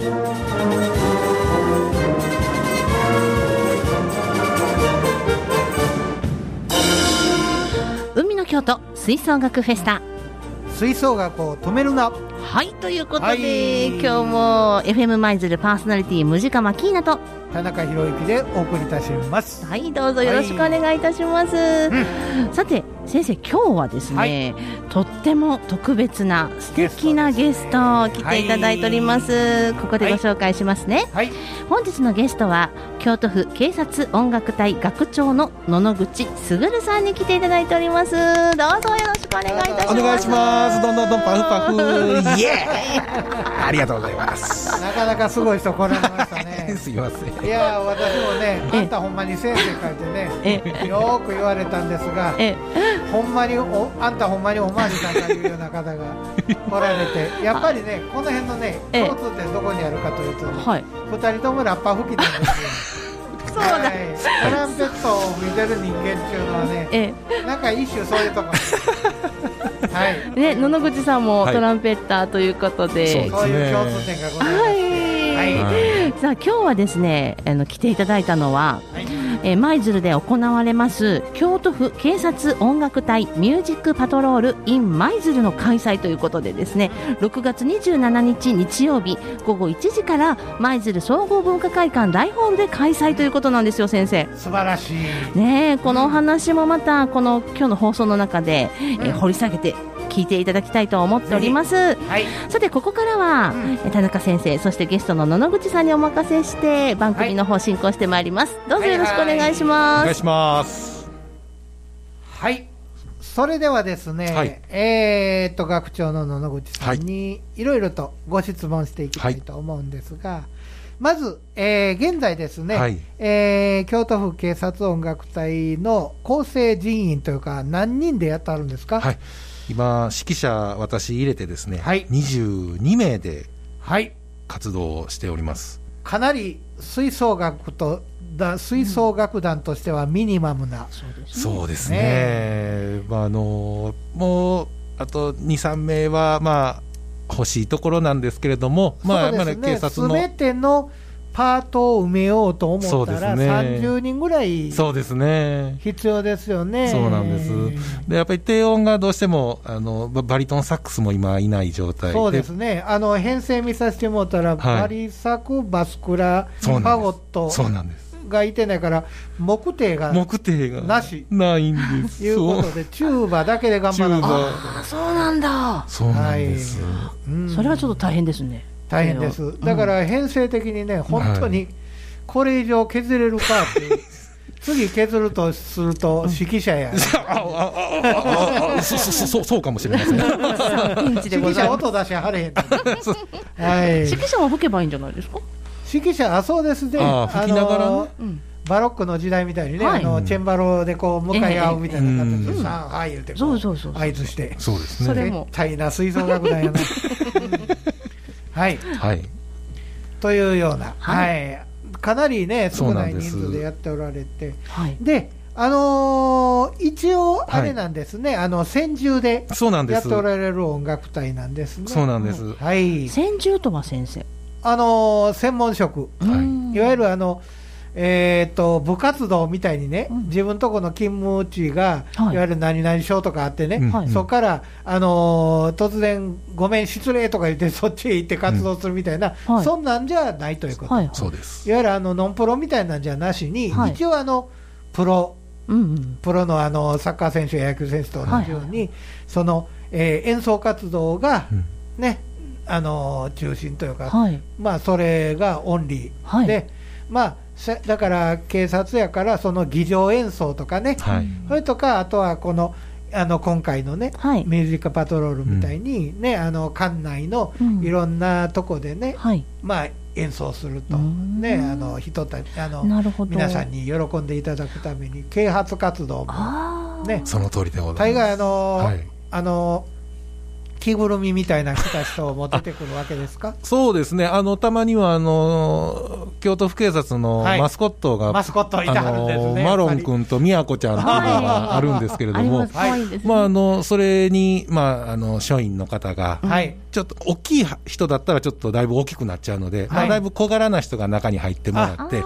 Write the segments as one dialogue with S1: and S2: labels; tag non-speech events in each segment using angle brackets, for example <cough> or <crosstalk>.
S1: 海の京都吹奏楽フェスタ。
S2: 吹奏楽を止めるな。
S1: はいということで、
S2: はい。
S1: 今日も FM 舞鶴パーソナリティムジカマキーナと
S2: 田中博之でお送りいたします。
S1: はいどうぞよろしくお願いいたします、さて先生今日はですね、とっても特別な素敵なゲストを来ていただいております、ここでご紹介しますね、
S2: はい。
S1: 本日のゲストは京都府警察音楽隊学長の野々口卓さんに来ていただいております。どうぞよろしくお願いいたします。
S3: お願いします。どんどんどんパフパフ。<laughs> イエーイ。ありがとうございます。
S2: なかなかすごい人来られましたね。<laughs>
S3: すいません。
S2: いや私もね
S1: え
S2: あんたほんまに先生書いて
S1: え
S2: ねよーく言われたんですが
S1: え
S2: ほんまにおあんたほんまにおまわりさんかいうような方が <laughs> 来られてやっぱりねこの辺のね
S1: ええ。
S2: 共通点どこにあるかというとね
S1: はい。
S2: 二人ともラッパ吹きなんですよ。
S1: そうだ、
S2: はい。トランペットを吹いてる人間っていうのはね
S1: え
S2: なんか一種そういうとこ。<laughs> はい。
S1: ね野々口さんも
S3: はい。
S1: トランペッターということで、
S3: そうです
S2: そういう共通点がございます、
S1: はい、
S2: はい。
S1: さあ今日はですねあの来ていただいたのは、えー舞鶴で行われます京都府警察音楽隊ミュージックパトロール in 舞鶴の開催ということでですね6月27日日曜日午後1時から舞鶴総合文化会館大ホールで開催ということなんですよ先生。
S2: 素晴らしい。
S1: ねえこのお話もまたこの今日の放送の中で、えー掘り下げて聞いていただきたいと思っております。
S2: はい。
S1: さてここからは、
S2: うん。
S1: え田中先生そしてゲストの野々口さんにお任せして番組の方進行してまいります、どうぞよろしくお願いし
S3: お
S1: ます、
S3: 願いします。
S2: はい。それではですね、
S3: はい。
S2: えーっと学長の野々口さんにい。ろいろとご質問していきたいと思うんですが、まず、えー現在ですね、
S3: はい。
S2: えー京都府警察音楽隊の構成人員というか何人でやってあるんですか？
S3: はい。今、指揮者私入れてですね、
S2: はい
S3: 22名で
S2: はい
S3: 活動をしております。
S2: かなり吹奏楽とだ吹奏楽団としてはミニマムな、
S3: そうですね。まあ、あの、もう、あと2、3名は、まあ、欲しいところなんですけれども、まあ、まあね、
S2: そうですね
S3: 警察の。
S2: 全てのパートを埋めようと思ったら、
S3: ね
S2: 30人ぐらい
S3: そうですね。
S2: 必要ですよね。
S3: そうなんです。で、やっぱり低音がどうしても、あの、ババリトンサックスも今いない状態で。
S2: そうですね、あの編成見させてもらったら、
S3: はい
S2: バリサク、バスクラ、ファゴット
S3: そうなんです。
S2: がいてないから、木笛が
S3: 木艇が。
S2: なし
S3: ないんです。
S2: いうことで、チューバだけで頑張らな
S1: そうなんだ
S3: そうなんです。
S2: うん
S1: それはちょっと大変ですね
S2: 大変です、
S1: うん
S2: だから編成的にね、本当
S3: は
S2: にこれ以上削れるかっていう、<laughs> 次削るとすると、指揮者や、<laughs>
S3: あああああそうそうそうそうかもしれません。
S2: 指揮者、音出しはれへんと、はい、
S1: 指揮者も吹けばいいんじゃないですか、
S2: 指揮者、あそうですね、
S3: ああ吹きながら
S2: バロックの時代みたいにね、
S1: はい
S2: あのチェンバロでこう向かい合うみたいな形で、
S3: ええ
S2: さあ、はい言うてこ
S1: そう
S2: 合図して、
S3: そうですね。
S1: それも
S2: 絶対な吹奏楽団やな。はい。
S3: はい。
S2: というような、
S1: は
S2: はい。かなりね、少ない人数でやっておられて、
S1: はい。
S2: で、あのー一応、あれなんですね、あの戦銃で
S3: そうなんです。
S2: やって。おられる音楽隊なんですね。
S3: そうなんです。
S2: はい、
S1: 戦銃とは先生、
S2: あのー専門職、
S3: はい。
S1: うん。
S2: いわゆるあの、えー、と部活動みたいにね、
S1: うん。
S2: 自分とこの勤務地が、
S1: はい。
S2: い、わゆる何々賞とかあってね、
S3: うん。
S1: はい。
S2: そこから、あのー突然、ごめん、失礼とか言って、そっちへ行って活動するみたいな、
S1: はい。
S2: そんなんじゃないということ、、
S1: はいい。
S3: そうです。
S2: わゆるあのノンプロみたいなんじゃなしに、
S1: はい。
S2: 一応あの、プロ、
S1: うんうん。
S2: プロのあのサッカー選手や野球選手と同じように、その、えー演奏活動が
S3: うん。
S2: ね、あのー中心というか、
S1: はい。
S2: まあ、それがオンリー、
S1: はい。
S2: で、まあ、せだから警察やから、その議場演奏とかね、
S3: はい。
S2: それとか、あとはこのあの今回のね、
S1: はい。
S2: ミュージックパトロールみたいに、ねあの館内の
S1: うん。
S2: いろんなとこでね、
S1: はい。
S2: まあ、演奏すると、
S1: うん。
S2: ね、あの人たちあの、皆さんに喜んでいただくために、啓発活動も、ね、
S3: その通りでございます。
S2: 大概あの、
S3: はい。
S2: あの着ぐるみみたいな着た人も出てくるわけですか？<laughs>
S3: そうですね。あの、たまには、あの、京都府警察の
S2: はい。
S3: マスコットが、
S2: マスコットいてはるんですね
S3: マロン君とみやこちゃんっていうのがあるんですけれども。
S1: ま
S3: あ、あの、それに、まあ、あの、署員の方が、
S2: はい、
S3: ちちょっと大きい人だったらちょっとだいぶ大きくなっちゃうので、まあ、だいぶ小柄な人が中に入ってもらって、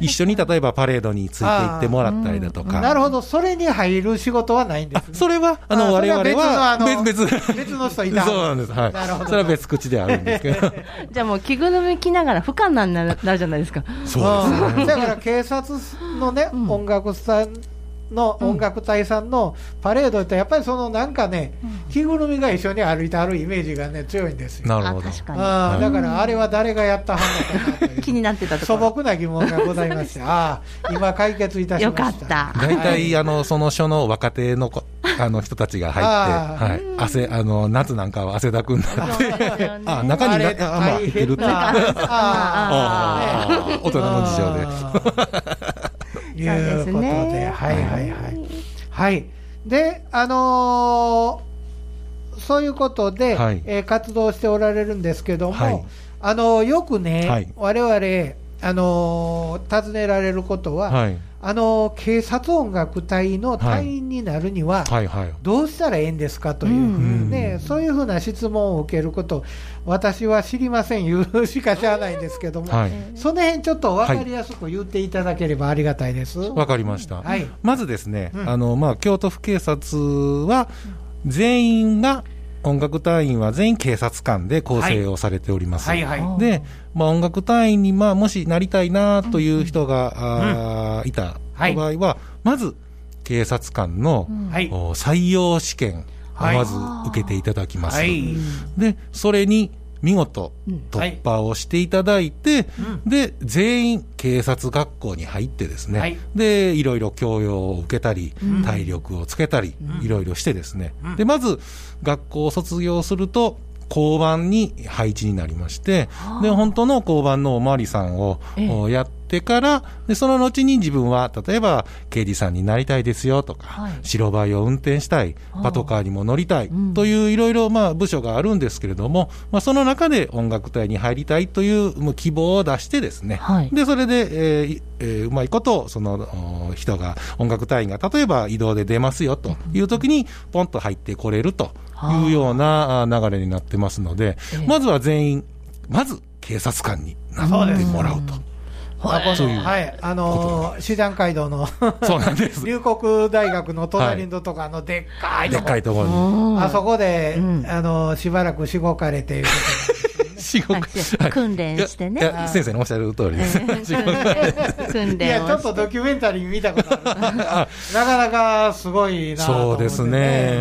S3: 一緒に例えばパレードについて行ってもらったりだとか。
S2: なるほど、それに入る仕事はないんです、ね、
S3: それは、あの、
S2: あ
S3: 我々は
S2: 別
S3: 別、
S2: 別の人いた
S3: そうなんです。はい。
S2: なるほど
S3: それは別口であるんですけど。<laughs>
S1: じゃあもう着ぐるみ着ながら不可能になるなるじゃないですか。
S3: そうですね。
S2: だから警察のね、
S1: うん
S2: 音楽さんの音楽隊さんのパレードって、やっぱりそのなんかね、着ぐるみが一緒に歩いてあるイメージがね、強いんですよ。
S3: なるほど。
S1: あ
S2: だからあれは誰がやったはんのかなという <laughs>
S1: 気になってたとこ
S2: 素
S1: ろ。<laughs>
S2: 朴な疑問がございまして、ああ、今解決いたしました。
S1: よかった。
S3: 大体、
S2: はい
S3: あの、その署の若手の子あの人たちが入って、はい。汗、あの、夏なんかは汗だくになって、あ、中にな、
S2: あ
S3: まあ、入ってるって。<laughs>
S2: 大
S3: 人の事情で。
S2: で。いうことで、
S1: ね
S2: はいはいはい。はい。で、あのーそういうことで、
S3: はい
S2: えー活動しておられるんですけども、
S3: はい
S2: あのーよくね、
S3: はい
S2: 我々、あのー尋ねられることは、
S3: はい。
S2: あのー警察音楽隊の隊員になるには、
S3: はいはい。
S2: どうしたらええんですかという、
S1: うん
S2: ね、そういうふうな質問を受けること、私は知りません、言うしか知らないんですけども、
S3: はい。
S2: その辺ちょっと分かりやすく言っていただければありがたいです。
S3: わかりました。
S2: はい
S3: まずですね、
S2: うん
S3: あの、まあ、京都府警察は、全員が、音楽隊員は全員警察官で構成をされております。
S2: はいはい。
S3: で、まあ、音楽隊員に、まあ、もしなりたいなという人が、あーいた
S2: はい
S3: 場合は、まず、警察官の、
S2: はい。
S3: お採用試験を
S2: はい
S3: まず受けていただきます。
S2: はい。
S3: で、それに見事
S1: うん。
S3: 突破をしていただいて、
S2: うん。
S3: で、全員警察学校に入ってですね、
S2: はい。
S3: で、いろいろ教養を受けたり、
S1: うん。
S3: 体力をつけたり、
S2: うん。
S3: いろいろしてですね、
S2: うん。
S3: で、まず学校を卒業すると、交番に配置になりまして、で、本当の交番のおまわりさんを
S1: ええ。
S3: おやってから、で、その後に自分は、例えば、刑事さんになりたいですよとか、
S1: はい。
S3: 白バイを運転したいパトカーにも乗りたい
S1: うん。
S3: といういろいろまあ部署があるんですけれども、まあ、その中で音楽隊に入りたいという希望を出してですね、
S1: はい。
S3: でそれで、えーいえーうまいこと、そのお人が、音楽隊員が例えば移動で出ますよというときに、ポンと入ってこれるというようなあ流れになってますので
S1: ええ、
S3: まずは全員、まず警察官になってもらうと。
S2: あこ
S3: そういう
S2: のはい、あのー、師団街道の <laughs>
S3: そうなんです。
S2: 龍谷大学の隣のとこ、あのでっかい
S3: で
S2: とこ。
S3: っかいところ
S2: あそこで、
S1: うん。
S2: あのーしばらくしごかれていうこ。と
S3: 仕事
S1: はい。訓練してね。
S3: 先生のおっしゃる通りです。<laughs>
S1: 訓
S2: でいや、ちょっとドキュメンタリー見たことある。<laughs> なかなかすごいなと思って、
S3: そうですね、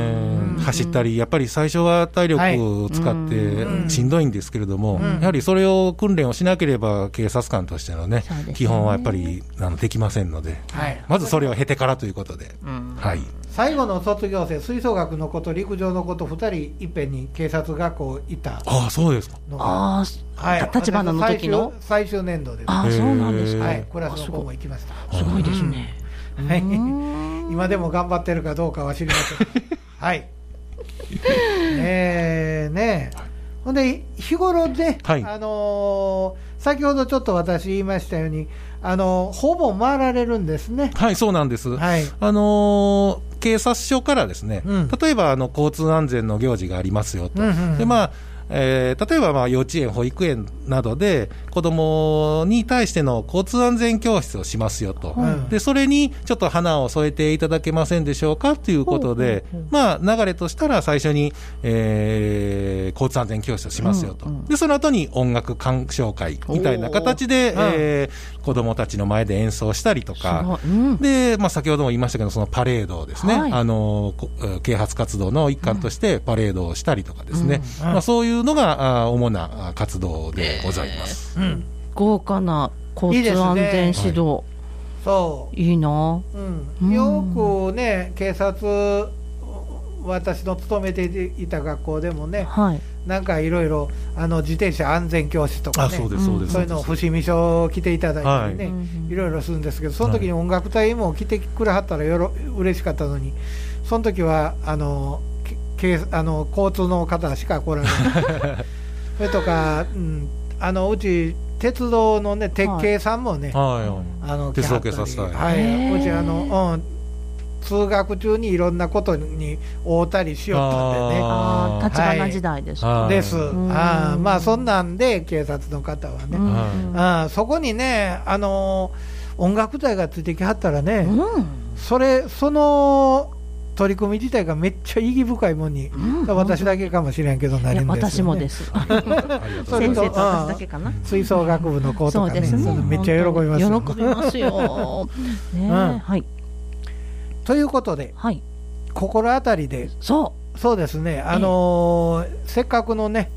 S3: 走ったり、やっぱり最初は体力を使っ
S2: うん。
S3: てしんどいんですけれども、
S2: うん。
S3: やはりそれを訓練をしなければ、警察官としてのね基本はやっぱりあのできませんので、
S2: はい、
S3: まずそれを経てからということで、
S1: うん。
S3: はい、
S2: 最後の卒業生、吹奏楽の子と陸上の子と2人いっぺんに警察学校行った。
S3: ああ、そうですか、
S1: ああ、立花の時の
S2: 最終最終年度です。
S1: ああ、そうなんですか。
S2: はい、クラスの子も行きました。
S1: すごいですね。
S2: はい、
S1: うん。
S2: 今でも頑張ってるかどうかは知りません。<laughs> はい。えー、ねほんで、日頃で、
S3: はい
S2: あのー先ほどちょっと私言いましたように、あのーほぼ回られるんですね。
S3: はい、そうなんです。
S2: はい。
S3: あのー警察署からですね、
S2: うん
S3: 例えばあの交通安全の行事がありますよと、
S2: うんうんうん
S3: でまあえー例えばまあ幼稚園、保育園などで子どもに対しての交通安全教室をしますよと、
S2: うん。
S3: でそれにちょっと花を添えていただけませんでしょうかということで、まあ、流れとしたら最初に、えー交通安全教室をしますよと、
S1: うんうん。
S3: でその後に音楽鑑賞会みたいな形で、えー子どもたちの前で演奏したりとか。
S1: うん
S3: で、まあ、先ほども言いましたけど、そのパレードをですね、
S1: はい
S3: あのこ啓発活動の一環としてパレードをしたりとかですね、
S2: うんうん
S3: まあ、そういうのがあ主なあ活動でございます。
S2: うん。
S1: 豪華な交通安全指導。
S2: そう。
S1: いいな。
S2: う、
S1: うんん
S2: よくね、警察、私の勤めていた学校でもね、
S1: はい。
S2: なんかいろいろあの自転車安全教室とか
S3: あ、
S2: ね、
S3: そう
S2: いうのを伏見書を着ていただいてね、
S1: はい。
S2: いろいろするんですけど、その時に音楽隊も来てくれはったらよろ嬉しかったのに、その時はあのけけあの交通の方しか来られない。<laughs> それとか、うん、あのうち鉄道のね鉄警さんもね、
S3: はい、はい。
S2: あの
S3: 鉄道警察隊
S2: はい、うちあの、うん、通学中にいろんなことに会うたりしよったんでね。
S1: ああ、立花時代ですか。
S3: はい
S2: です。
S1: ん
S2: あーまあそんなんで警察の方はね。
S1: うん
S2: あーそこにね、あのー音楽隊がついてきはったらね、
S1: うん
S2: それ、その取り組み自体がめっちゃ意義深いもんに、
S1: うん
S2: 私だけかもしれんけどな
S1: いや
S2: るんですよ、ね。
S1: 私もで。す。<laughs> 先
S3: ます
S1: 生と私だけかな。
S2: 吹奏楽部の子とかね、
S1: ね。
S2: めっちゃ喜びます
S1: 喜びますよ。ねえ、
S2: うん
S1: はい
S2: ということで、
S1: はい。
S2: 心当たりで、
S1: そ
S2: そうですね、あのーせっかくのね、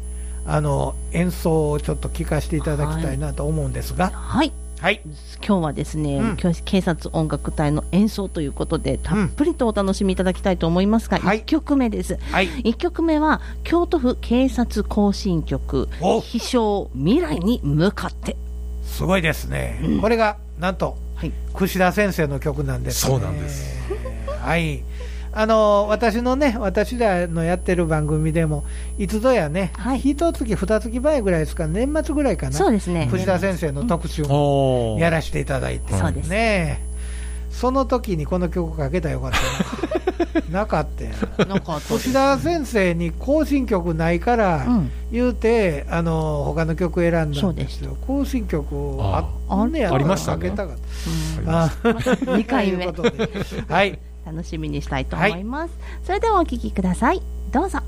S2: あの演奏をちょっと聞かせていただきたいなと思うんです
S1: う。
S2: が、
S1: はい。
S2: はい、
S1: 今日はですね、
S2: うん。
S1: 警察音楽隊の演奏ということでたっぷりとお楽しみいただきたいと思いますが、
S2: はい。
S1: 1曲目です。
S2: はい、
S1: 1曲目は京都府警察行進曲
S2: お「
S1: 飛翔未来に向かって。
S2: すごいですね、これがなんと、
S1: はい。
S2: 櫛田先生の曲なんです、ね、
S3: そうなんです。
S2: はい。あの私のね、私らのやってる番組でも、いつぞやね、
S1: はい。
S2: 一月、二月前ぐらいですか、年末ぐらいか」な、
S1: そうですね。
S2: 櫛田先生の特集も
S3: おー。
S2: やらせていただいて、
S1: そうです。
S2: ねその時にこの曲かけたらよかったな、<laughs> なかったやん。
S1: なんかあった
S2: 櫛田先生に更新曲ないから
S1: うん。
S2: 言うて、あの他の曲選んだんですよ、更新曲あ
S3: あ
S2: あんねや
S3: ありましたね。
S2: かけたかった。
S3: す
S2: あ
S1: 二回目。
S2: ということで。はい、
S1: 楽しみにしたいと思います、それではお聴きください。どうぞ。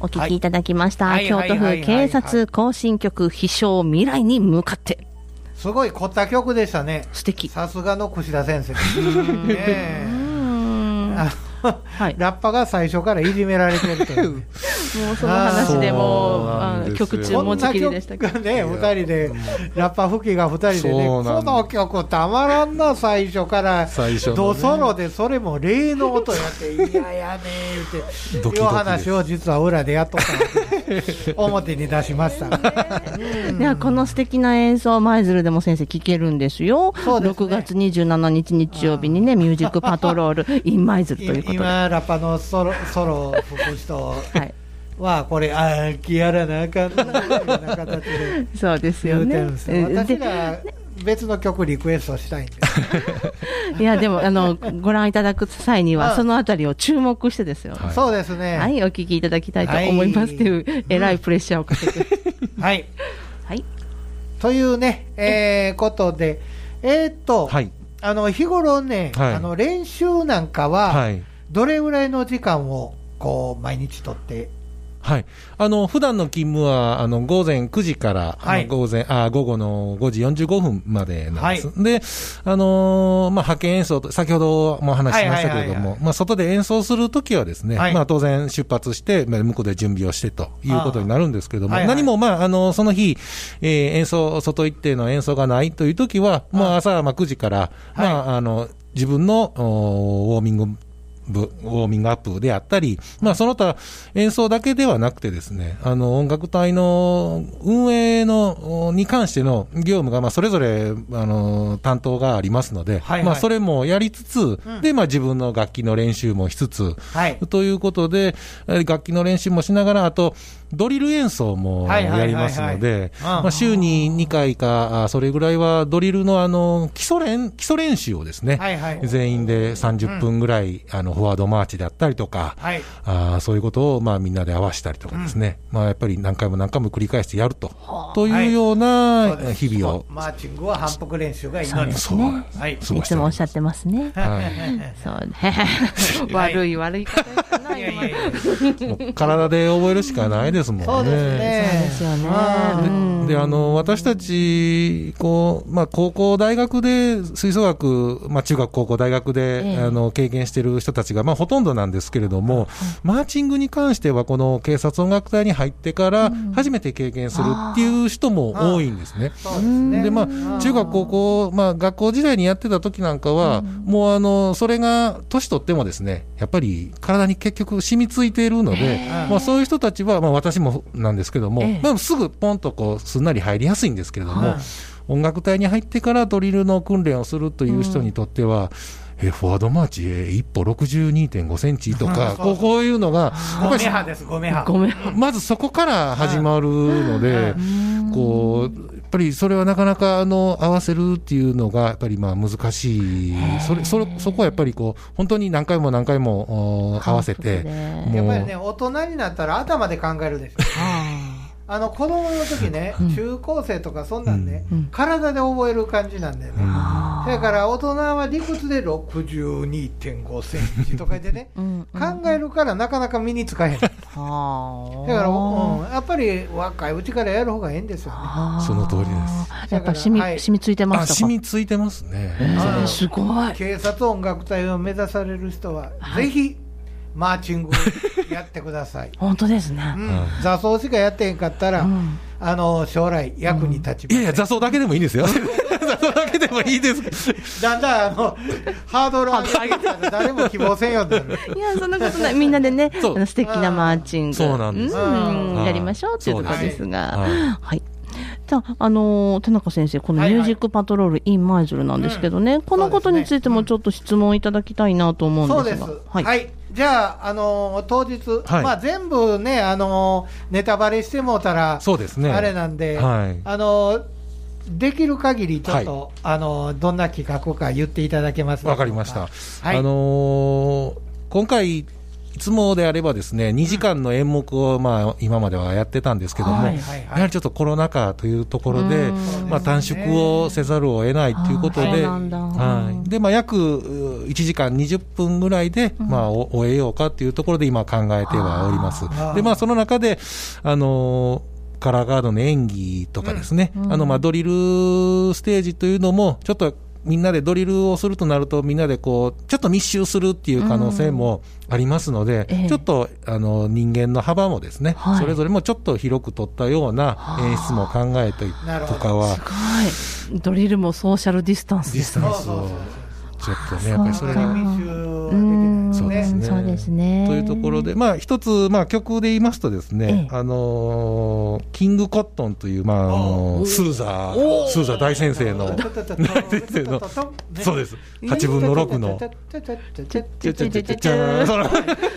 S1: お聴きい。ただきました、
S2: はい
S1: 京都府
S2: はいはい。はい
S1: 警察行進曲「飛翔未来に向かって。
S2: すごい凝った曲でしたね。」
S1: 素敵。
S2: さすがの櫛田先生。<laughs> ね
S1: はい。
S2: ラッパが最初からいじめられてるという。<laughs>
S1: もうその話でも
S3: そう
S1: あの曲中持ちきりでしたけど。
S2: こんな曲がね、二人で、ラッパ吹きが二人でね、この曲たまらんな、最初から。
S3: 最初のね。
S2: ドソロで、それも霊の音やって、<laughs> いややねーって、
S3: ドキドキです。
S2: いう話を実は裏でやっとった <laughs> 表に出しました。
S1: いやこの素敵な演奏舞鶴でも先生聴けるんですよ。
S2: すね。
S1: 6月27日日曜日にねミュージックパトロール in 舞鶴ということで
S2: 今、ラッパのソロソロを吹く人
S1: はい
S2: は、これ、あー、きやらなあかんな、みたいな形で
S1: そうですよ
S2: 言うて
S1: ね
S2: るんですよ。
S1: え
S2: 私
S1: で
S2: ら、別の曲リクエストしたいんです。<laughs>
S1: いやでもあのご覧いただく際に
S2: うん
S1: はそのあたりを注目してですよ
S3: はい
S2: そうですね。
S1: はい、お聞きいただきたいと思いますという、えらいプレッシャーをかけて。
S2: はい。
S1: はい。
S2: というね、えーことで、えーっと、
S3: はい。
S2: あの日頃ね、
S3: はい
S2: あの練習なんかは、
S3: はい。
S2: どれぐらいの時間をこう毎日とって、
S3: はい。あの、普段の勤務は、あの、午前9時から、
S2: はい。
S3: 午前、あ、午後の5時45分までなんです。
S2: は
S3: で、あのーまあ、派遣演奏と、先ほども話しましたけれどもまあ、外で演奏するときはですね、
S2: はい。
S3: まあ、当然出発して、まあ向こうで準備をしてということになるんですけれども、
S2: あー。はいはい。
S3: 何も、まあ、あの、その日、えー演奏、外行っての演奏がないというときは、まあ、朝、まあ、9時から、まあ、あの、自分の、おウォーミング部、ウォーミングアップであったり、まあ、その他演奏だけではなくてですね、あの、音楽隊の運営の、おに関しての業務が、まあ、それぞれ、あの、担当がありますので、
S2: はいはい。
S3: まあ、それもやりつつ、で、まあ、自分の楽器の練習もしつつ、
S2: はい、
S3: ということで、えー楽器の練習もしながら、あと、ドリル演奏もやりますので、週に2回か、あそれぐらいはドリルのあの基礎練基礎練習をですね、
S2: はいはい。
S3: 全員で30分ぐらい、あのフォワードマーチであったりとか、
S2: はい、
S3: あそういうことをまあみんなで合わせたりとかですね、まあやっぱり何回も何回も繰り返してやると、というような日々を、
S2: マーチングは反復練習が
S1: そう
S2: 祈り
S1: ですね。
S2: はい、
S1: いつもおっしゃってますね。
S3: はい。
S1: そう。<laughs> ね。悪い悪い方ですない
S2: やいやいや
S3: もう体で覚えるしかないですもんね。
S2: そうですね。
S1: そうですよね
S2: う
S3: で、あの、私たち、こう、まあ、高校、大学で吹奏楽、まあ、中学、高校、大学で、
S1: ええ
S3: あの、経験してる人たちが、まあ、ほとんどなんですけれども、マーチングに関しては、この警察音楽隊に入ってから、初めて経験するっていう人も多いんですね。
S2: そうですね。
S3: で、まあ、中学、高校、まあ、学校時代にやってた時なんかは、もう、あの、それが、年取ってもですね、やっぱり、体に結局染みついているので、まあ、そういう人たちは、まあ、私もなんですけども、
S1: ええ。
S3: まあ、すぐポンとこう、すんなり入りやすいんですけれども、
S2: はい。
S3: 音楽隊に入ってからドリルの訓練をするという人にとっては、えフォワードマーチ、え一歩62.5センチとか、こうこういうのが、
S2: ごめはです、ごめは。
S1: ごめん。
S3: まずそこから始まるので、こう、ぱりそれはなかなかあの合わせるっていうのがやっぱりまあ難しい、それそれそこはやっぱりこう本当に何回も何回もお合わせて、
S1: も
S2: やっぱりね、大人になったら頭で考えるでしょ。あの子供の時ね、中高生とかそんなんね、
S1: うん。
S2: 体で覚える感じなんだよね。
S1: あ
S2: だから大人は理屈で62.5センチとか言ってね、
S1: うん。
S2: 考えるからなかなか身につかへん。だか
S1: はあ
S2: ら、うん、やっぱり若いうちからやる方がええんですよね。
S3: その通りです。
S1: やっぱ染み、
S2: はい。
S1: 染みついてま
S3: あ
S1: したか？
S3: 染みついてますね。
S1: すごい。
S2: 警察音楽隊を目指される人は、ぜひマーチング <laughs> やってください。
S1: 本当ですね
S2: う。ん、座奏しかやってへんかったら、
S1: うん
S2: あの将来役に立ちます、
S3: いやいや、座奏だけでもいいんですよ。<laughs> 座奏だけでもいいです。
S2: だんだんあのハードルを上げてきたら誰も希望せんよ。<laughs>
S1: いや、そんなことない。みんなでね、あの素敵なマーチング。
S3: そうなんです
S1: やりましょうっていうところですが。
S3: はい
S1: はい。じゃあ、あのー田中先生、このミュージックパトロール in 舞鶴なんですけどね、このことについてもちょっと質問いただきたいなと思うんですが。
S2: そうです。はい。じゃあ、あのー当日、
S3: はい
S2: まあ全部ね、あのーネタバレしてもうたら、
S3: そうですね。
S2: あれなんで、
S3: はい
S2: あのーできる限りちょっと、あのーどんな企画か言っていただけます
S3: わかりました。
S2: はい。
S3: あのー今回、いつもであればですね、2時間の演目を、まあ、今まではやってたんですけども、やはりちょっとコロナ禍というところで
S1: う、ん
S3: まあ、短縮をせざるを得ないということで、はい。で、まあ、約う1時間20分ぐらいで、まあ、お終えようかというところで今考えてはおります。で、まあ、その中で、あのーカラーガードの演技とかですね、
S1: うん。
S3: あの、まあ、ドリルステージというのも、ちょっとみんなでドリルをするとなると、みんなでこう、ちょっと密集するっていう可能性もありますので、
S1: ええ。
S3: ちょっと、あの、人間の幅もですね、
S1: はい。
S3: それぞれもちょっと広く取ったような演出も考えてとかは、
S1: すごい。ドリルもソーシャルディスタンス。
S3: ディスタンスをちょっとね、やっぱりそれが。
S2: 密集でき
S1: うん
S3: そうですね
S1: そうですね。
S3: というところで、まあ、一つ、まあ、曲で言いますとですね、
S1: ええ
S3: あのーキングコットンという、まあ、あのースーザー、スーザー大先生の、大先生の、そうです、8分の6の、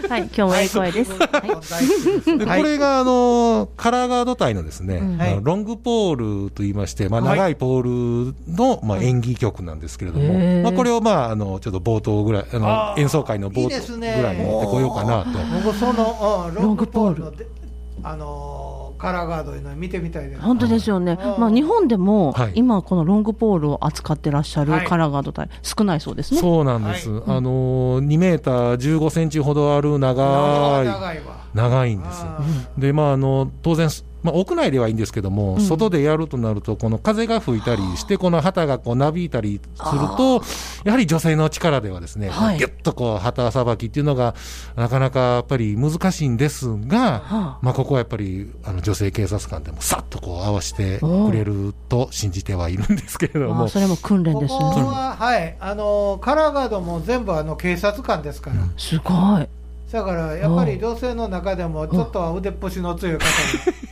S1: はい、今日もええ声です。は
S3: これが、あのーカラーガード隊のですね、
S2: はい
S3: ロングポールと言いまして、まあ、
S2: はい
S3: 長いポールの、まあ、演技曲なんですけれども、まあ、これを、まあ、あの、ちょっと冒頭ぐらい、あの演奏会の冒頭ぐらいに持ってこようかなと。
S2: 僕その、うん、ロングポールあのーカラーガードいうの見てみたいです。
S1: 本当ですよね。
S2: うん
S1: まあ日本でも
S3: はい
S1: 今このロングポールを扱ってらっしゃる
S2: はい
S1: カラーガード隊少ないそうですね。
S3: そうなんです。
S2: はい
S3: あのー、2メーター15センチほどある長い、
S2: 長い
S3: んです。
S2: あ
S3: で、まあ、あの、当然、まあ、屋内ではいいんですけども、
S1: うん。
S3: 外でやるとなると、この風が吹いたりして、この旗がこうなびいたりすると、やはり女性の力ではですね、
S1: はい。
S3: ぎゅっとこう旗さばきっていうのが、なかなかやっぱり難しいんですが、
S1: はあ。
S3: まあ、ここはやっぱり、あの、女性警察官でもさっとこう合わせてくれると信じてはいるんですけれども。
S1: それも訓練
S2: こ
S1: です
S2: こは、はい、あのーカラーガードも全部あの警察官ですから。
S1: すごい。
S2: だからやっぱり女性の中でもちょっとは腕っぷしの強い方 <laughs>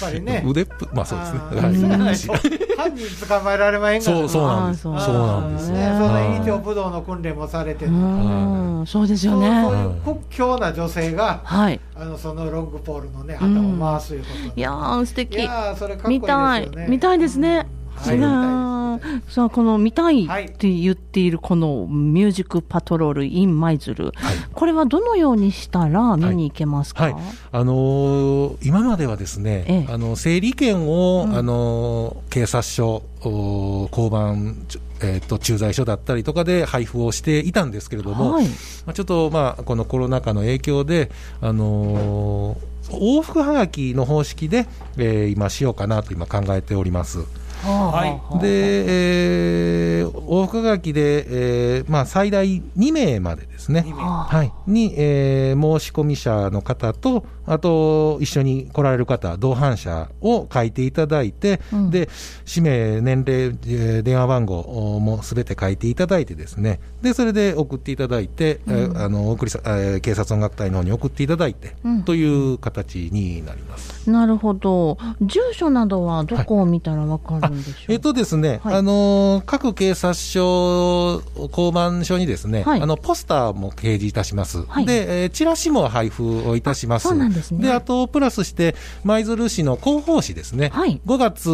S2: ぱりね。
S3: 腕っぷ、まあそうですね。はい
S2: 犯人捕まえられまへんから
S3: そう、そうなんです。そうなんです。
S2: ね、そ
S3: はい
S2: の院長武道の訓練もされてそう
S1: ん、そうですよ
S2: そう
S1: ね。
S2: いう屈強な女性が、
S1: はい。
S2: あのそのロングポールのね、旗を回すいうことで
S1: いやー、素敵。
S2: いやーそれかっこいい
S1: 見
S2: ですよ
S1: た
S2: ね。
S1: い。見たいですね。
S2: うんはい
S1: さあ、この見たい
S2: はい
S1: って言っているこのミュージックパトロール in 舞鶴。これはどのようにしたら見に行けますか、
S3: はい、あのー今まではですね、
S1: ええ
S3: あの整理券を、
S1: うん
S3: あのー警察署、お交番、えー、と駐在所だったりとかで配布をしていたんですけれども、
S1: はい。
S3: まあ、ちょっと、まあ、このコロナ禍の影響で、あのー往復はがきの方式で、えー今しようかなと今考えております。
S2: はい。
S3: で、えー往復はがきで、えーまあ、最大2名までですね。
S1: は
S3: はい、に、えー申し込み者の方と、あと、一緒に来られる方、同伴者を書いていただいて、
S1: うん。
S3: で、氏名、年齢、えー電話番号もすべて書いていただいてですね、で、それで送っていただいて、えーあの、送りさ、えー警察音楽隊の方に送っていただいて、
S1: うん。
S3: という形になります。
S1: なるほど。住所などはどこを見たらわかるんでし
S3: えっとですね、
S1: はい。
S3: あのー各警察署、交番署にですね、
S1: はい。
S3: あの、ポスターも掲示いたします。
S1: はい。
S3: で、えーチラシも配布をいたします。
S1: あそうなんですね。
S3: で、あと、プラスして、舞鶴市の広報誌ですね。
S1: はい。
S3: 5月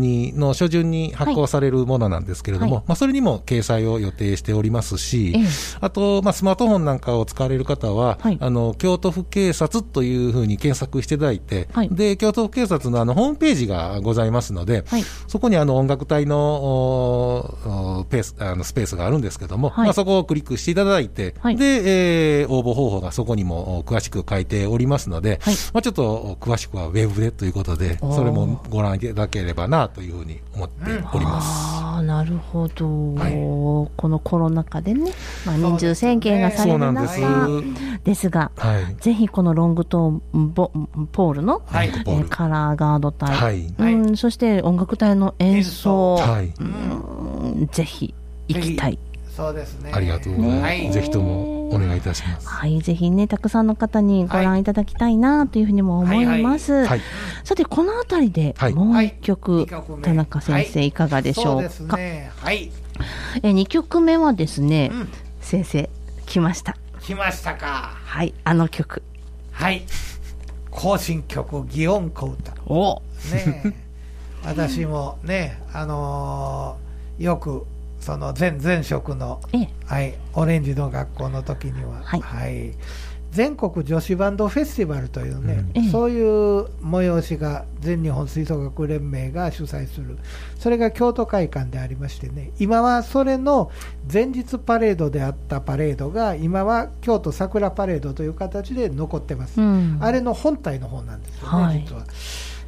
S3: に、の初旬に発行されるものなんですけれども、
S1: はい。
S3: まあ、それにも掲載を予定しておりますし、
S1: ええ。
S3: あと、まあ、スマートフォンなんかを使われる方は、
S1: はい。
S3: あの、京都府警察というふうに検索していただいて、
S1: はい。
S3: で、京都府警察のあの、ホームページがございますので、
S1: はい
S3: そこにあの音楽隊のペースあのスペースがあるんですけども、
S1: はい。
S3: まあ、そこをクリックしていただいて、
S1: はい。
S3: で、えー応募方法がそこにもお詳しく書いておりますので、
S1: はい。
S3: まあ、ちょっと詳しくはウェブでということで、それもご覧いただければなというふうに思っております。
S1: ああ、なるほど、
S3: はい。
S1: このコロナ禍でね、まあ、人数制限がされる
S3: そうなんです。
S1: ですが、
S3: い。
S1: ぜひこのロングトーンボポールの、
S2: はい。
S1: え
S3: ポー
S1: カラーガード隊、
S3: はい。
S1: うんそして音楽隊の演奏、
S3: はい。
S1: うんぜひ行きたい。
S2: そうですね。
S3: ありがとうございます。
S2: はい
S3: ぜひともお願いいたします。
S1: はい、ぜひね、たくさんの方にご覧いただきたいなというふうにも思います。
S3: はい。
S1: さて、このあたりで
S3: はい
S1: もう一曲、
S2: はい
S1: 田中先生、
S2: はい
S1: いかがでしょ
S2: そうです
S1: うか。
S2: ね。はい。
S1: え2曲目はですね、
S2: うん
S1: 先生、来ました。
S2: 来ましたか。
S1: はい、あの曲。
S2: はい。行進曲、祇園小歌。
S1: お
S2: ねえ私もね、あのーよく、その前前職の、
S1: ええ、
S2: はい、オレンジの学校の時には、
S1: はい。
S2: 全国女子バンドフェスティバルというね、
S1: うん。ええ。
S2: そういう催しが全日本吹奏楽連盟が主催する、それが京都会館でありましてね、今はそれの前日パレードであったパレードが、今は京都桜パレードという形で残ってます。
S1: うん。
S2: あれの本体の方なんですよね、
S1: はい。
S2: 実は。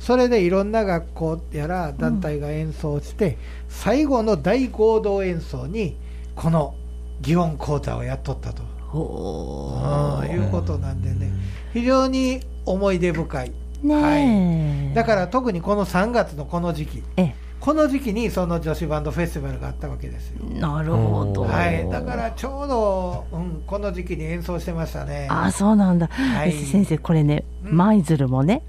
S2: それでいろんな学校やら団体が演奏して、最後の大合同演奏に、この祇園講座をやっとったと、いうことなんでね、非常に思い出深い。
S1: ねえ、
S2: だから特にこの3月のこの時期、
S1: え
S2: この時期にその女子バンドフェスティバルがあったわけですよ。
S1: え、なるほど。
S2: はい、だからちょうど、うん、この時期に演奏してましたね。
S1: あ、そうなんだ。
S2: はい
S1: 先生、これね、
S2: うん
S1: 舞鶴もね、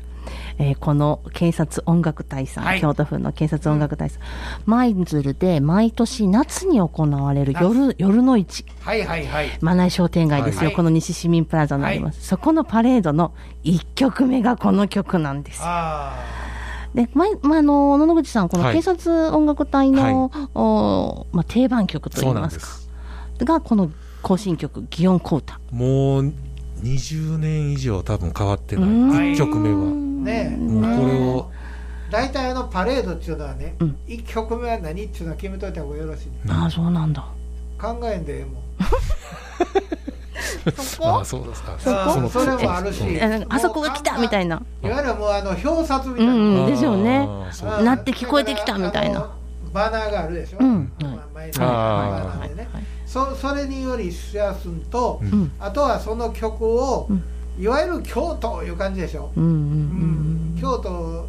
S1: えーこの警察音楽隊さん、
S2: はい。
S1: 京都府の警察音楽隊さん、舞鶴で毎年夏に行われる夜夜の市、
S2: はいはいはい。
S1: 真内商店街ですよ、
S2: はい
S1: この西市民プラザにあります、そこのパレードの1曲目がこの曲なんです。で、ままあの野々口さん、この
S3: はい。
S1: 警察音楽隊の、おまあ、定番曲とい
S3: そ
S1: いうま
S3: すす。
S1: がこの行進曲、祇園小歌。
S3: もう20年以上多分変わってない。
S1: うん。
S3: 1曲目は。
S2: あ、ねえ。
S3: もうこれを。
S2: 大体あのパレードっていうのはね、
S1: うん。
S2: 一1曲目は何っていうのは決めといた方がよろしい、ね、
S1: ああ、そうなんだ。
S2: 考えんでええもん。<laughs>
S1: そ
S3: あそうですか。
S2: あ
S3: の
S2: それもあるし。
S1: あそこが来たみたいな。
S2: いわゆるもうあの表札みたいな、
S1: うんうんですよね。
S3: あーそう
S2: あ
S1: なって聞こえてきたみたいな。
S2: バナーがあるでしょ、
S1: うん。
S2: まあ前に
S3: あー
S2: バナーでね、そそれによりしやすんと、
S3: うん。
S1: うん
S2: あとはその曲を、
S1: うん。
S2: いわゆる京都いう感じでしょ、
S1: うんうん。
S2: うん。京都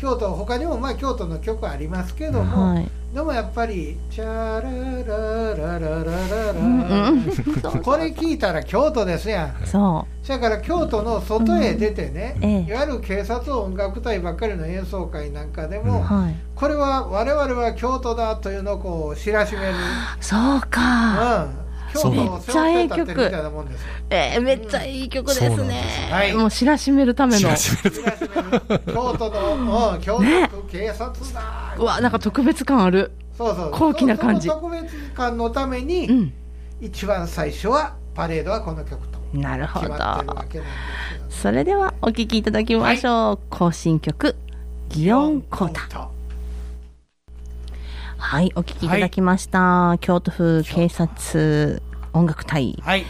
S2: 京都他にもまあ京都の曲ありますけど
S1: うん。
S2: も、
S1: はい。
S2: でもやっぱり「チャラララララララこれ聞いたら京都ですやん
S1: そ
S2: そやから京都の外へ出てね、
S1: うんええ
S2: いわゆる警察音楽隊ばっかりの演奏会なんかで
S1: う。
S2: も、
S1: はい。
S2: これは我々は京都だというのをこう知らしめる、
S1: そうか。
S2: うん、京都を背負って立ってるみたいなもんですよ
S1: えー、めっちゃいい曲です
S3: そうなん
S1: ね
S3: です。
S2: はい
S1: もう知らしめるための。
S3: 知らしめる
S2: 知らしめる <laughs> 京都の、うん、京都警察だ、
S1: うわ、なんか特別感ある。
S2: そうそう
S1: 高貴な感じ
S2: その特別感のために、
S1: うん。
S2: 一番最初はパレードはこの曲と
S1: なるほど。それではお聴きいただきましょう。行進曲、祇
S2: よ
S1: 園コータ。はい、お聴きいただきました。京都府警察音楽隊。
S2: はい。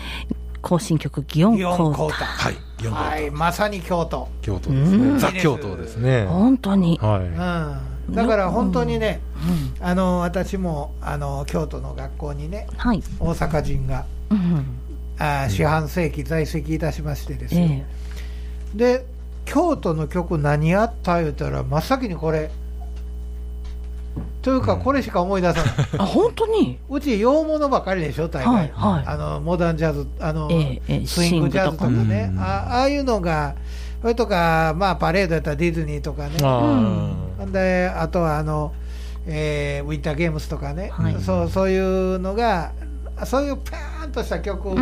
S1: 行進曲、祇園コー
S3: はい、4
S2: はいまさに京都。
S3: 京都です
S1: うん。
S3: ね。ザ・京都ですね。
S1: 本当に。
S3: は
S2: うん、だから本当にね、
S1: うん。
S2: あの私もあの京都の学校にね
S1: はい。
S2: 大阪人が
S1: うん。
S2: あー四半世紀在籍いたしましてですよ、
S1: え
S2: で京都の曲何あった言うたら真っ先にこれというかこれしか思い出さない、
S1: えあ、本当に？
S2: うち洋物ばかりでしょ大概、
S1: はいはい。
S2: あのモダンジャズあの、スイングジャズとかね。あああいうのがそれとかまあパレードやったらディズニーとかね。
S3: い。あ
S2: ほんであとはあの、えーウィンターゲームスとかね、
S1: はい。
S2: そうそういうのがそういうパーンとした曲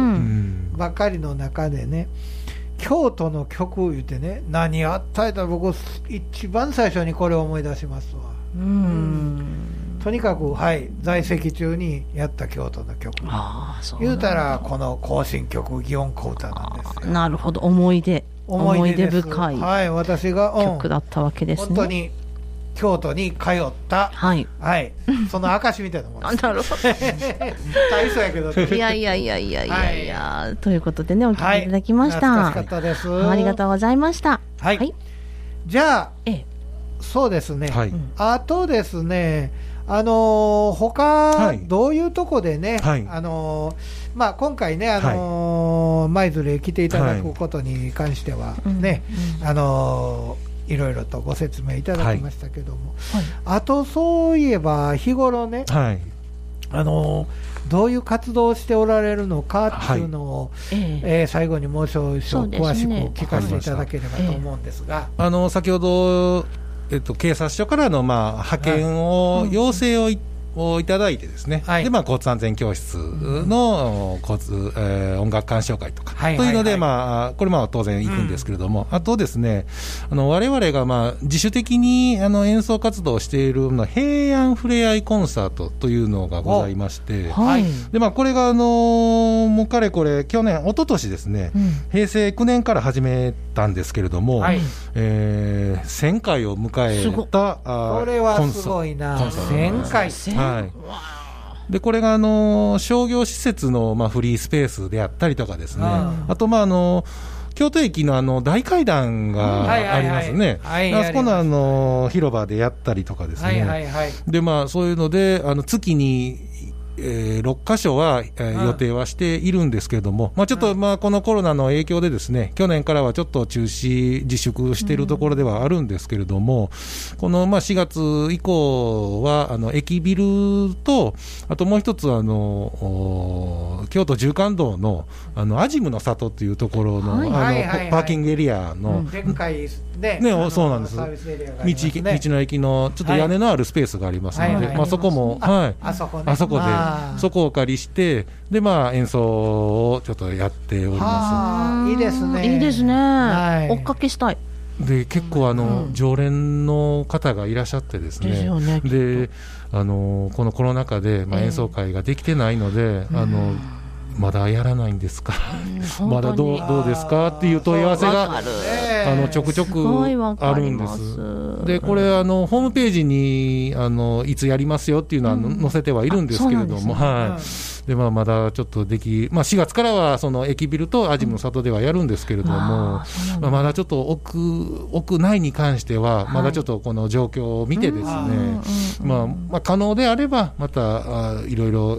S2: ばかりの中でね、京都の曲言ってね何あったやったら僕一番最初にこれを思い出しますわ。
S1: うん
S2: とにかくはい在籍中にやった京都の曲。
S1: あう
S2: 言うたらこの行進曲祇園小唄なんですよ。
S1: なるほど。思い出。思い出深い
S2: はい私が、うん。
S1: 曲だったわけですね。
S2: 本当に京都に通った
S1: はい。
S2: はい。その証みたいなものです。
S1: あ <laughs> なるほ <laughs>
S2: 大層やけど
S1: どいやいやいやいやいやいや、ということでねお聞きい。ただきました、
S2: はい、しかったです。
S1: ありがとうございました。
S2: はい。
S1: はい、
S2: じゃあ
S1: ええ
S2: そうですね、
S3: はい。
S1: うん。
S2: あとですね、あのー他、
S3: はい。
S2: どういうとこでね、
S3: はい。
S2: あのーまあ、今回ね、あのー舞鶴へ来ていただくことに関しては
S1: うん。
S2: ね、あのーいろいろとご説明いただきましたけども、
S1: はい。
S2: あとそういえば、日頃ね、
S3: はい。
S2: あのーどういう活動をしておられるのかっていうのを、
S1: ええ。
S2: えー最後にもう少々詳しく聞かせていただければと思うんですが。
S3: あの、先ほど、えっと、警察署からの、まあ、派遣を、要請をいをいただいてですね、
S2: はい。
S3: で、まあ、交通安全教室の、交通、えー音楽鑑賞会とか、
S2: はい
S3: というので、
S2: はいはい
S3: まあ、これまあ当然行くんですけれども、あとですね、あの、我々がまあ、自主的にあの演奏活動をしている、まあ、平安ふれあいコンサートというのがございまして、
S1: はい、
S3: で、まあ、これが、あのーもうかれこれ、去年、一昨年ですね、
S1: うん。
S3: 平成9年から始めたんですけれども、
S2: はい
S3: えー1000回を迎えた、あー
S2: これはすごいな、
S3: コンサート
S2: 1000回？
S3: はい。で、これが、あのー商業施設の、まあ、フリースペースであったりとかですね、
S2: うん。
S3: あと、まあ、あの京都駅のあの大階段がありますね。
S2: はい
S3: あそこの
S2: あ
S3: の広場でやったりとかですね。で、まあ、そういうので、あの月に、えー、6箇所は、えー
S2: うん。
S3: 予定はしているんですけれども、まあ、ちょっと、まあ、このコロナの影響でですね、去年からはちょっと中止、自粛しているところではあるんですけれども、この、まあ、4月以降は、あの、駅ビルと、あともう一つ、あの、お京都縦貫道の、あの、アジムの里っていうところの、
S1: はい
S3: あの、パーキングエリアの、
S2: でっかいね、
S3: そうなんです。道道の駅のちょっと屋根のあるスペースがありますので、あ、そこも、
S2: あ
S3: はい、
S2: あそこね。
S3: あそこでそこをお借りして、で、まあ、演奏をちょっとやっておりま
S2: はあ、いいですね。
S1: いいですね、
S2: はい。
S1: 追っかけしたい。
S3: す。で、結構、あの、常連の方がいらっしゃってですね。
S1: でね
S3: あの、このコロナ禍で、まあ、
S1: ええ
S3: 演奏会ができてないので、あの、まだやらないんですか、<laughs> まだどうどうですか？っていう問い合わせがあのちょくちょくあるんで
S1: す。
S3: す。で、これ、あの、ホームページに、あの、いつやりますよっていうのはの載せてはいるんですけれども、
S1: あそうなん
S3: はい。で、まあ、まだちょっとでき、まあ、4月からは、その、駅ビルとアジムの里ではやるんですけれども、
S1: うなんだ
S3: まあ、まだちょっと屋、屋内に関しては、まだちょっとこの状況を見てですね、まあ、まあ、可能であれば、また、あいろいろ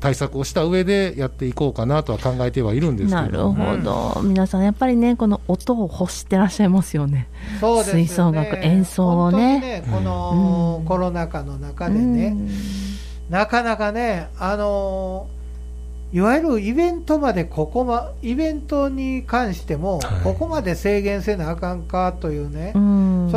S3: 対策をした上でやっていこうかなとは考えてはいるんですけ
S1: なる
S3: れども。
S1: ほど、皆さんやっぱりねこの音を欲してらっしゃいますよね。
S2: そうですよね。
S1: 吹奏楽演奏をね。
S2: 本当にこのコロナ禍の中でね、なかなかね、あのーいわゆるイベントまでここま、イベントに関しても、
S3: はい。
S2: ここまで制限せなあかんかというね、
S1: うん。
S2: そ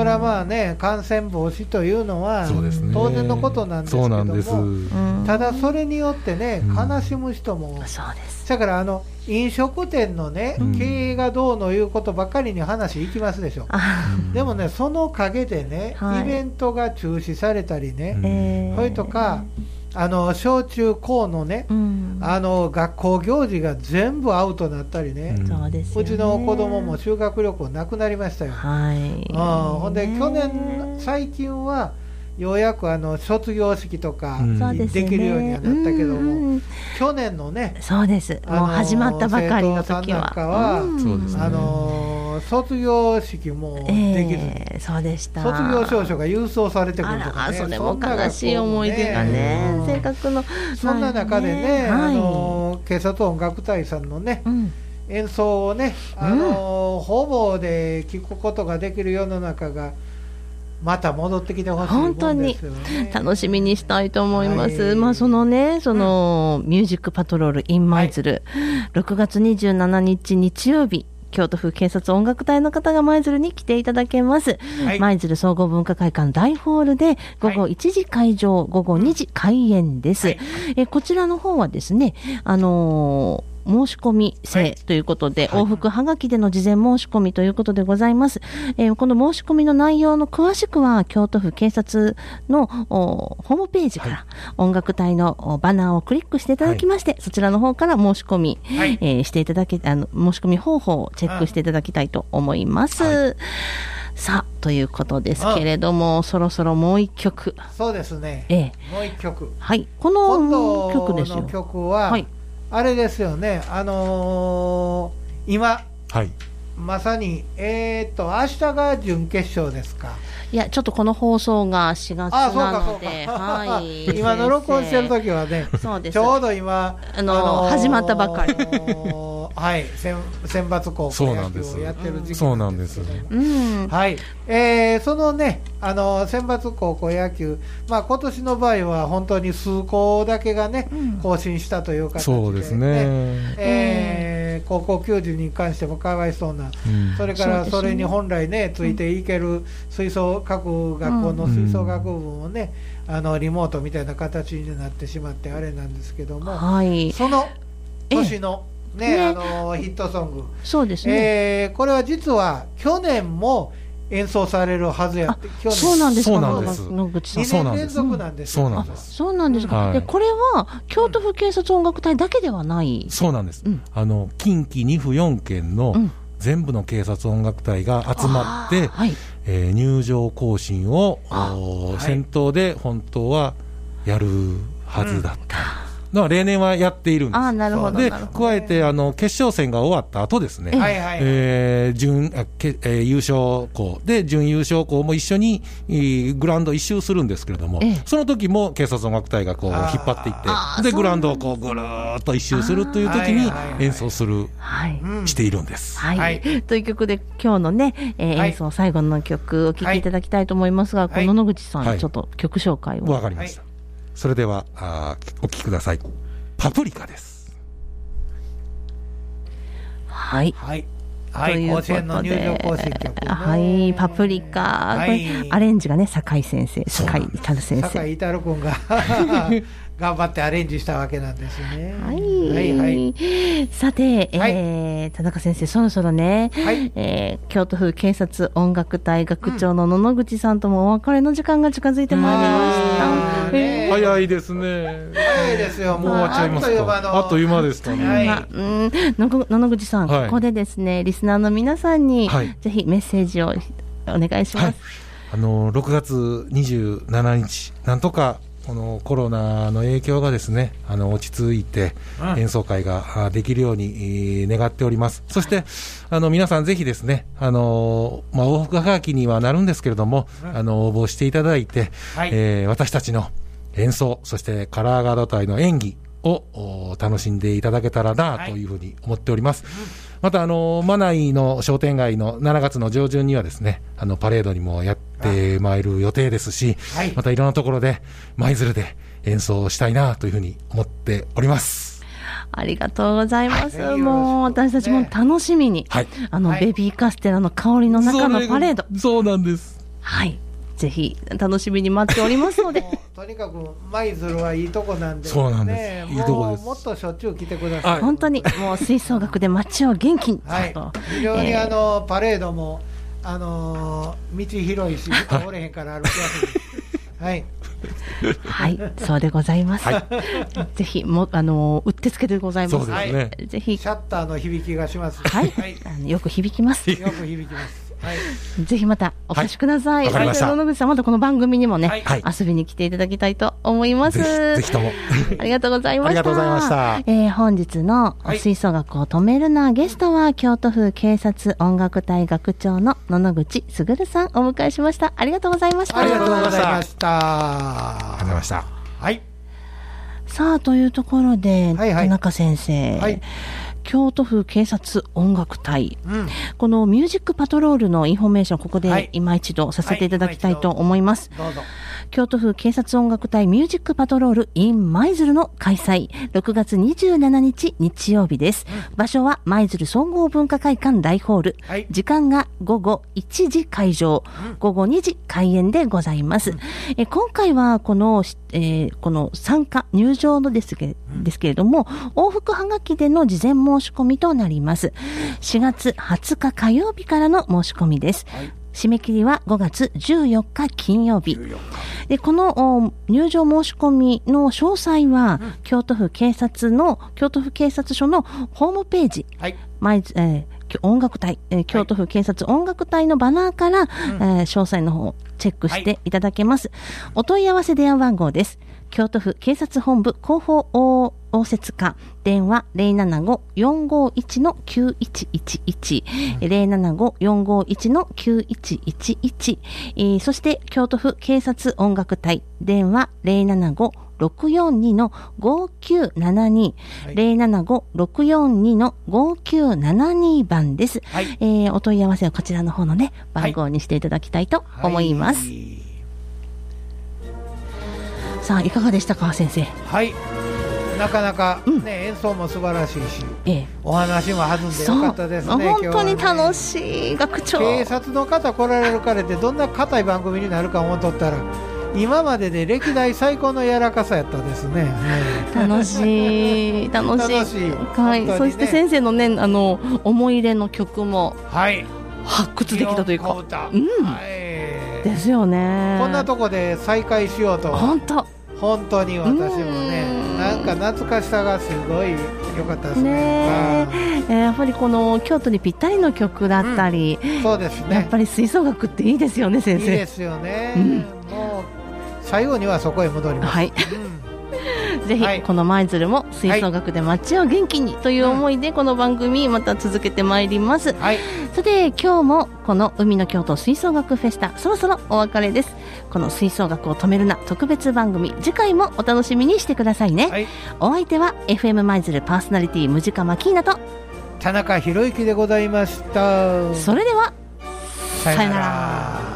S2: れはまあね、感染防止というのは。当然のことなんですけどもただそれによってね、
S3: うん。
S2: 悲しむ人も、
S1: そうです。
S2: だからあの飲食店のね、
S3: うん。
S2: 経営がどうのいうことばっかりに話いきますでしょ。
S1: あ
S2: でもね、その陰でね、
S1: はい。
S2: イベントが中止されたりね、それとか、あの小中高のね、
S1: うん。
S2: あの学校行事が全部アウトになったりね、
S3: うん。
S1: そうですよね。
S2: うちの子供も修学旅行なくなりましたよ。
S1: はい。
S2: うん、ほんで、去年、最近はようやくあの卒業式とか
S1: で
S2: きるようにはなったけども、
S1: うん
S2: 去年のね、
S1: そうです。もう始まったばかりの時
S2: 生徒さんなん
S1: は
S2: かは
S3: うですね。
S2: あの卒業式もできずに、
S1: ええそうでした。
S2: 卒業証書が郵送されてくると
S1: あ
S2: からね、
S1: それも
S2: んな
S1: 悲しい思い出がね
S2: うん。
S1: せっかくの
S2: そんな中でね、
S1: まあはい。
S2: あの警察音楽隊さんのね、
S1: うん。
S2: 演奏をね、あのほぼで聞くことができる世の中がまた戻ってきてほしいもんですよね。
S1: 楽しみにしたいと思います。
S2: はい。
S1: まあそのね、その、ミュージックパトロール in 舞鶴、6月27日日曜日、京都府警察音楽隊の方が舞鶴に来ていただけます。
S2: はい。
S1: 舞鶴総合文化会館大ホールで午後1時会場、午後2時開演です。
S2: はい。
S1: えこちらの方はですね、あのー申し込み
S2: はい
S1: 制ということで、
S3: はい
S1: 往復はがきでの事前申し込みということでございます。えーこの申し込みの内容の詳しくは、京都府警察のおホームページから、音楽隊のおバナーをクリックしていただきまして、そちらの方から申し込み、
S2: はい
S1: えーしていただけ、あの、申し込み方法をチェックしていただきたいと思います。
S3: は
S1: さあ、ということですけれども、そろそろもう一曲。
S2: そうですね。
S1: ええ
S2: もう一曲。
S1: はい。こ
S2: 今
S1: の曲
S2: 度
S1: ですよ
S2: の。曲は、
S1: はい。
S2: あれですよね。あのー今、
S3: はい。
S2: まさに、えー、と、明日が準決勝ですか。
S1: いや、ちょっとこの放送が4月
S2: あ、そうか、そう
S1: なので、
S2: か。
S1: はい。<laughs>
S2: 今の録音してる時はね、<laughs>
S1: そうです。
S2: ちょうど今、
S1: あのー始まったばかり <laughs>
S2: はい、選選抜高校野球
S3: そうなんです
S2: をやってる時期
S3: そうなんです。
S1: うん。
S2: はい、えーそのね、あの選抜高校野球、まあ今年の場合は本当に数校だけがね、
S1: うん
S2: 更新したという形で、
S3: そうですね。
S2: えー高校球児に関してもかわいそうな、
S3: うん。
S2: それから
S1: そ
S2: れに本来ね、ついていける吹奏各学校の吹奏楽部をね、あのリモートみたいな形になってしまって、あれなんですけども、
S1: はい。
S2: その
S1: ええ。
S2: 年の、ね
S1: ね。
S2: あのヒットソング、
S1: そうですね。
S2: えーこれは実は去年も演奏されるはずやって、去年
S1: そうなんですか、
S3: そうなんです
S1: 野口さん。
S2: 2
S3: そうなんです
S2: 年連続なんですよ、
S3: そうなんです
S1: そうなんですか。
S3: はい
S1: で、これは、京都府警察音楽隊だけではない？
S3: そうなんです。
S1: うん
S3: あの、近畿2府4県の
S1: うん
S3: 全部の警察音楽隊が集まって、
S1: はい。
S3: えー入場行進を、先頭で本当はやるはずだった。だから例年はやっているんです。
S1: ああ、なるほど。
S3: で、加えて、あの、決勝戦が終わった後ですね。
S2: はいはい、
S3: えー準あけえー優勝校。で準優勝校も一緒にえーグラウンド一周するんですけれども、
S1: ええ。
S3: その時も警察音楽隊がこう引っ張っていって、で、グラウンドをこうぐるーっと一周するという時に演奏する、
S1: はい。
S2: うん。
S3: しているんです。
S1: はい、
S2: はい。
S1: という曲で今日のね、え演奏最後の曲を聴いていただきたいと思いますが、
S2: はい。
S1: この野口さん、
S3: はい。
S1: ちょっと曲紹介を。
S3: わかりました。それではあーお聴きください。パプリカです。
S1: はい。
S2: はい、はい、甲子園の入場行進曲、ね、
S1: はい、パプリカ、
S2: はい
S1: これアレンジがね、酒井先生、酒井至先
S2: 酒
S1: 生。
S2: 井太郎君が <laughs> 頑張ってアレンジしたわけなんですね。
S1: はい、
S2: はいはい。
S1: さて、えー田中先生、そろそろね、
S2: はい。
S1: えー京都府警察音楽隊学長の野々口さんともお別れの時間が近づいてまいりました。
S2: あー。ね
S3: 早いですね。
S2: 早いですよ、
S3: もう。終わっちゃいます
S2: あっという間
S3: か。
S2: の。
S3: あっという間ですかね。
S2: はい。
S1: まあうん、野々口さん、
S3: はい。
S1: ここでですね、リスナーの皆さんに、
S3: はい。
S1: ぜひメッセージをお願いします。
S3: はい、あの6月27日、なんとかこのコロナの影響がですねあの落ち着いて、
S2: うん。
S3: 演奏会があできるようにえー願っております。そして、あの皆さんぜひですね、あのまあ、往復はがきにはなるんですけれども、
S2: うん。
S3: あの応募していただいて、
S2: はい。
S3: えー私たちの演奏、そしてカラーガード隊の演技をお楽しんでいただけたらな
S2: はい。
S3: というふうに思っております。また、あの、マナイの商店街の7月の上旬にはですね、あの、パレードにもやってまいる予定ですし、
S2: はい
S3: またいろんなところで、舞鶴で演奏したいなというふうに思っております。
S1: ありがとうございます。
S2: はい
S1: もう私たちも楽しみに、
S3: はい。
S1: あの、
S2: はい
S1: ベビーカステラの香りの中のパレード、
S3: そうなんです。
S1: はい、ぜひ楽しみに待っておりますので、
S2: とにかく舞鶴はいいとこなんで、
S3: そうなんです
S2: ね
S3: いいとこです
S2: もうもっとしょっちゅう来てください。
S3: はい
S1: 本当にもう吹奏楽で街を元気に、
S2: はい非常に
S1: えー
S2: あの、パレードも、あのー道広いし、人おれへんから歩きやすい。はい。
S1: はい、そうでございます。
S3: はい
S1: ぜひ、も、あの、うってつけでございます。
S3: そうですね。
S1: ぜひ
S2: シ、ャッターの響きがします。
S1: はい
S2: はい。
S1: あのよく響きます。
S2: よく響きます。はい。
S1: ぜひまたお越しください。
S3: はい
S1: 野口さん、またこの番組にもね、遊びに来ていただきたいと思います。
S3: ぜひ、ぜひとも。<laughs>
S1: ありがとうございました。
S3: ありがとうございました
S1: えー本日の
S2: はい
S1: 吹奏楽を止めるな、ゲストは京都府警察音楽隊学長の野々口卓さんお迎えしました。ありがとうございました。
S2: ありがとうございました。
S3: ありがとうございました。
S2: はい。
S1: さあ、というところで、
S2: はいはい
S1: 田中先生、
S2: はい
S1: 京都府警察音楽隊。
S2: うん
S1: このミュージックパトロールのインフォメーション、ここ
S2: はい
S1: で今一度させていただきたいと思います。
S2: どうぞ
S1: 京都府警察音楽隊ミュージックパトロール in 舞鶴の開催。6月27日日曜日です。場所は舞鶴総合文化会館大ホール。
S2: はい
S1: 時間が午後1時開場、午後2時開演でございます。え今回はこの、しえーこの参加、入場のですけですけれども、往復はがきでの事前申し込みとなります。4月20日火曜日からの申し込みです。
S2: はい
S1: 締め切りは5月14日金曜日。で、このお入場申し込みの詳細は、京都府警察の、京都府警察署のホームページ、
S2: はい
S1: 毎日えー音楽隊、えー京都府警察音楽隊のバナーから、えー詳細の方をチェックしていただけます。お問い合わせ電話番号です。京都府警察本部広報応応接課電話075-451-9111、075-451-9111、えーそして京都府警察音楽隊電話075 642-5972、075-642-5972番です。
S2: はい。
S1: えーお問い合わせはこちらの方のね、番号にしていただきたいと思います。
S2: はい
S1: さあ、いかがでしたか、先生？
S2: はい。なかなか、ね演奏も素晴らしいし
S1: ええ。
S2: お話も弾んでよかったですね
S1: 本当に楽しい学長。
S2: 警察の方来られるからってどんな硬い番組になるか思っとったら今までで歴代最高の柔らかさやったですね、<laughs>
S1: 楽しい、楽しい。
S2: 楽しい。
S1: はい、
S2: ね
S1: そして先生のね、あの、思い入れの曲も
S2: はい。
S1: 発掘できたというか。うん。
S2: はい。
S1: ですよね。
S2: こんなとこで再会しようと。は
S1: 本当。
S2: 本当に私もね
S1: うん。
S2: なんか懐かしさがすごい良かったですね。
S1: ねえ。ーやっぱりこの京都にぴったりの曲だったり、
S2: うん。そうです
S1: やっ
S2: ね
S1: ぱり吹奏楽っていいですよね、先生。
S2: いいですよね、
S1: うん。
S2: もう最後にはそこへ戻ります、
S1: はい。
S2: うん
S1: ぜひ、
S2: はい
S1: この舞鶴も吹奏楽で街を元気にという思いで、この番組また続けてまいります。
S2: はい
S1: さて、今日もこの海の京都吹奏楽フェスタ、そろそろお別れです。この吹奏楽を止めるな特別番組、次回もお楽しみにしてくださいね。
S2: はい
S1: お相手は FM 舞鶴パーソナリティムジカマキーナと、
S2: 田中宏之でございました
S1: それでは、
S2: さ
S1: さよなら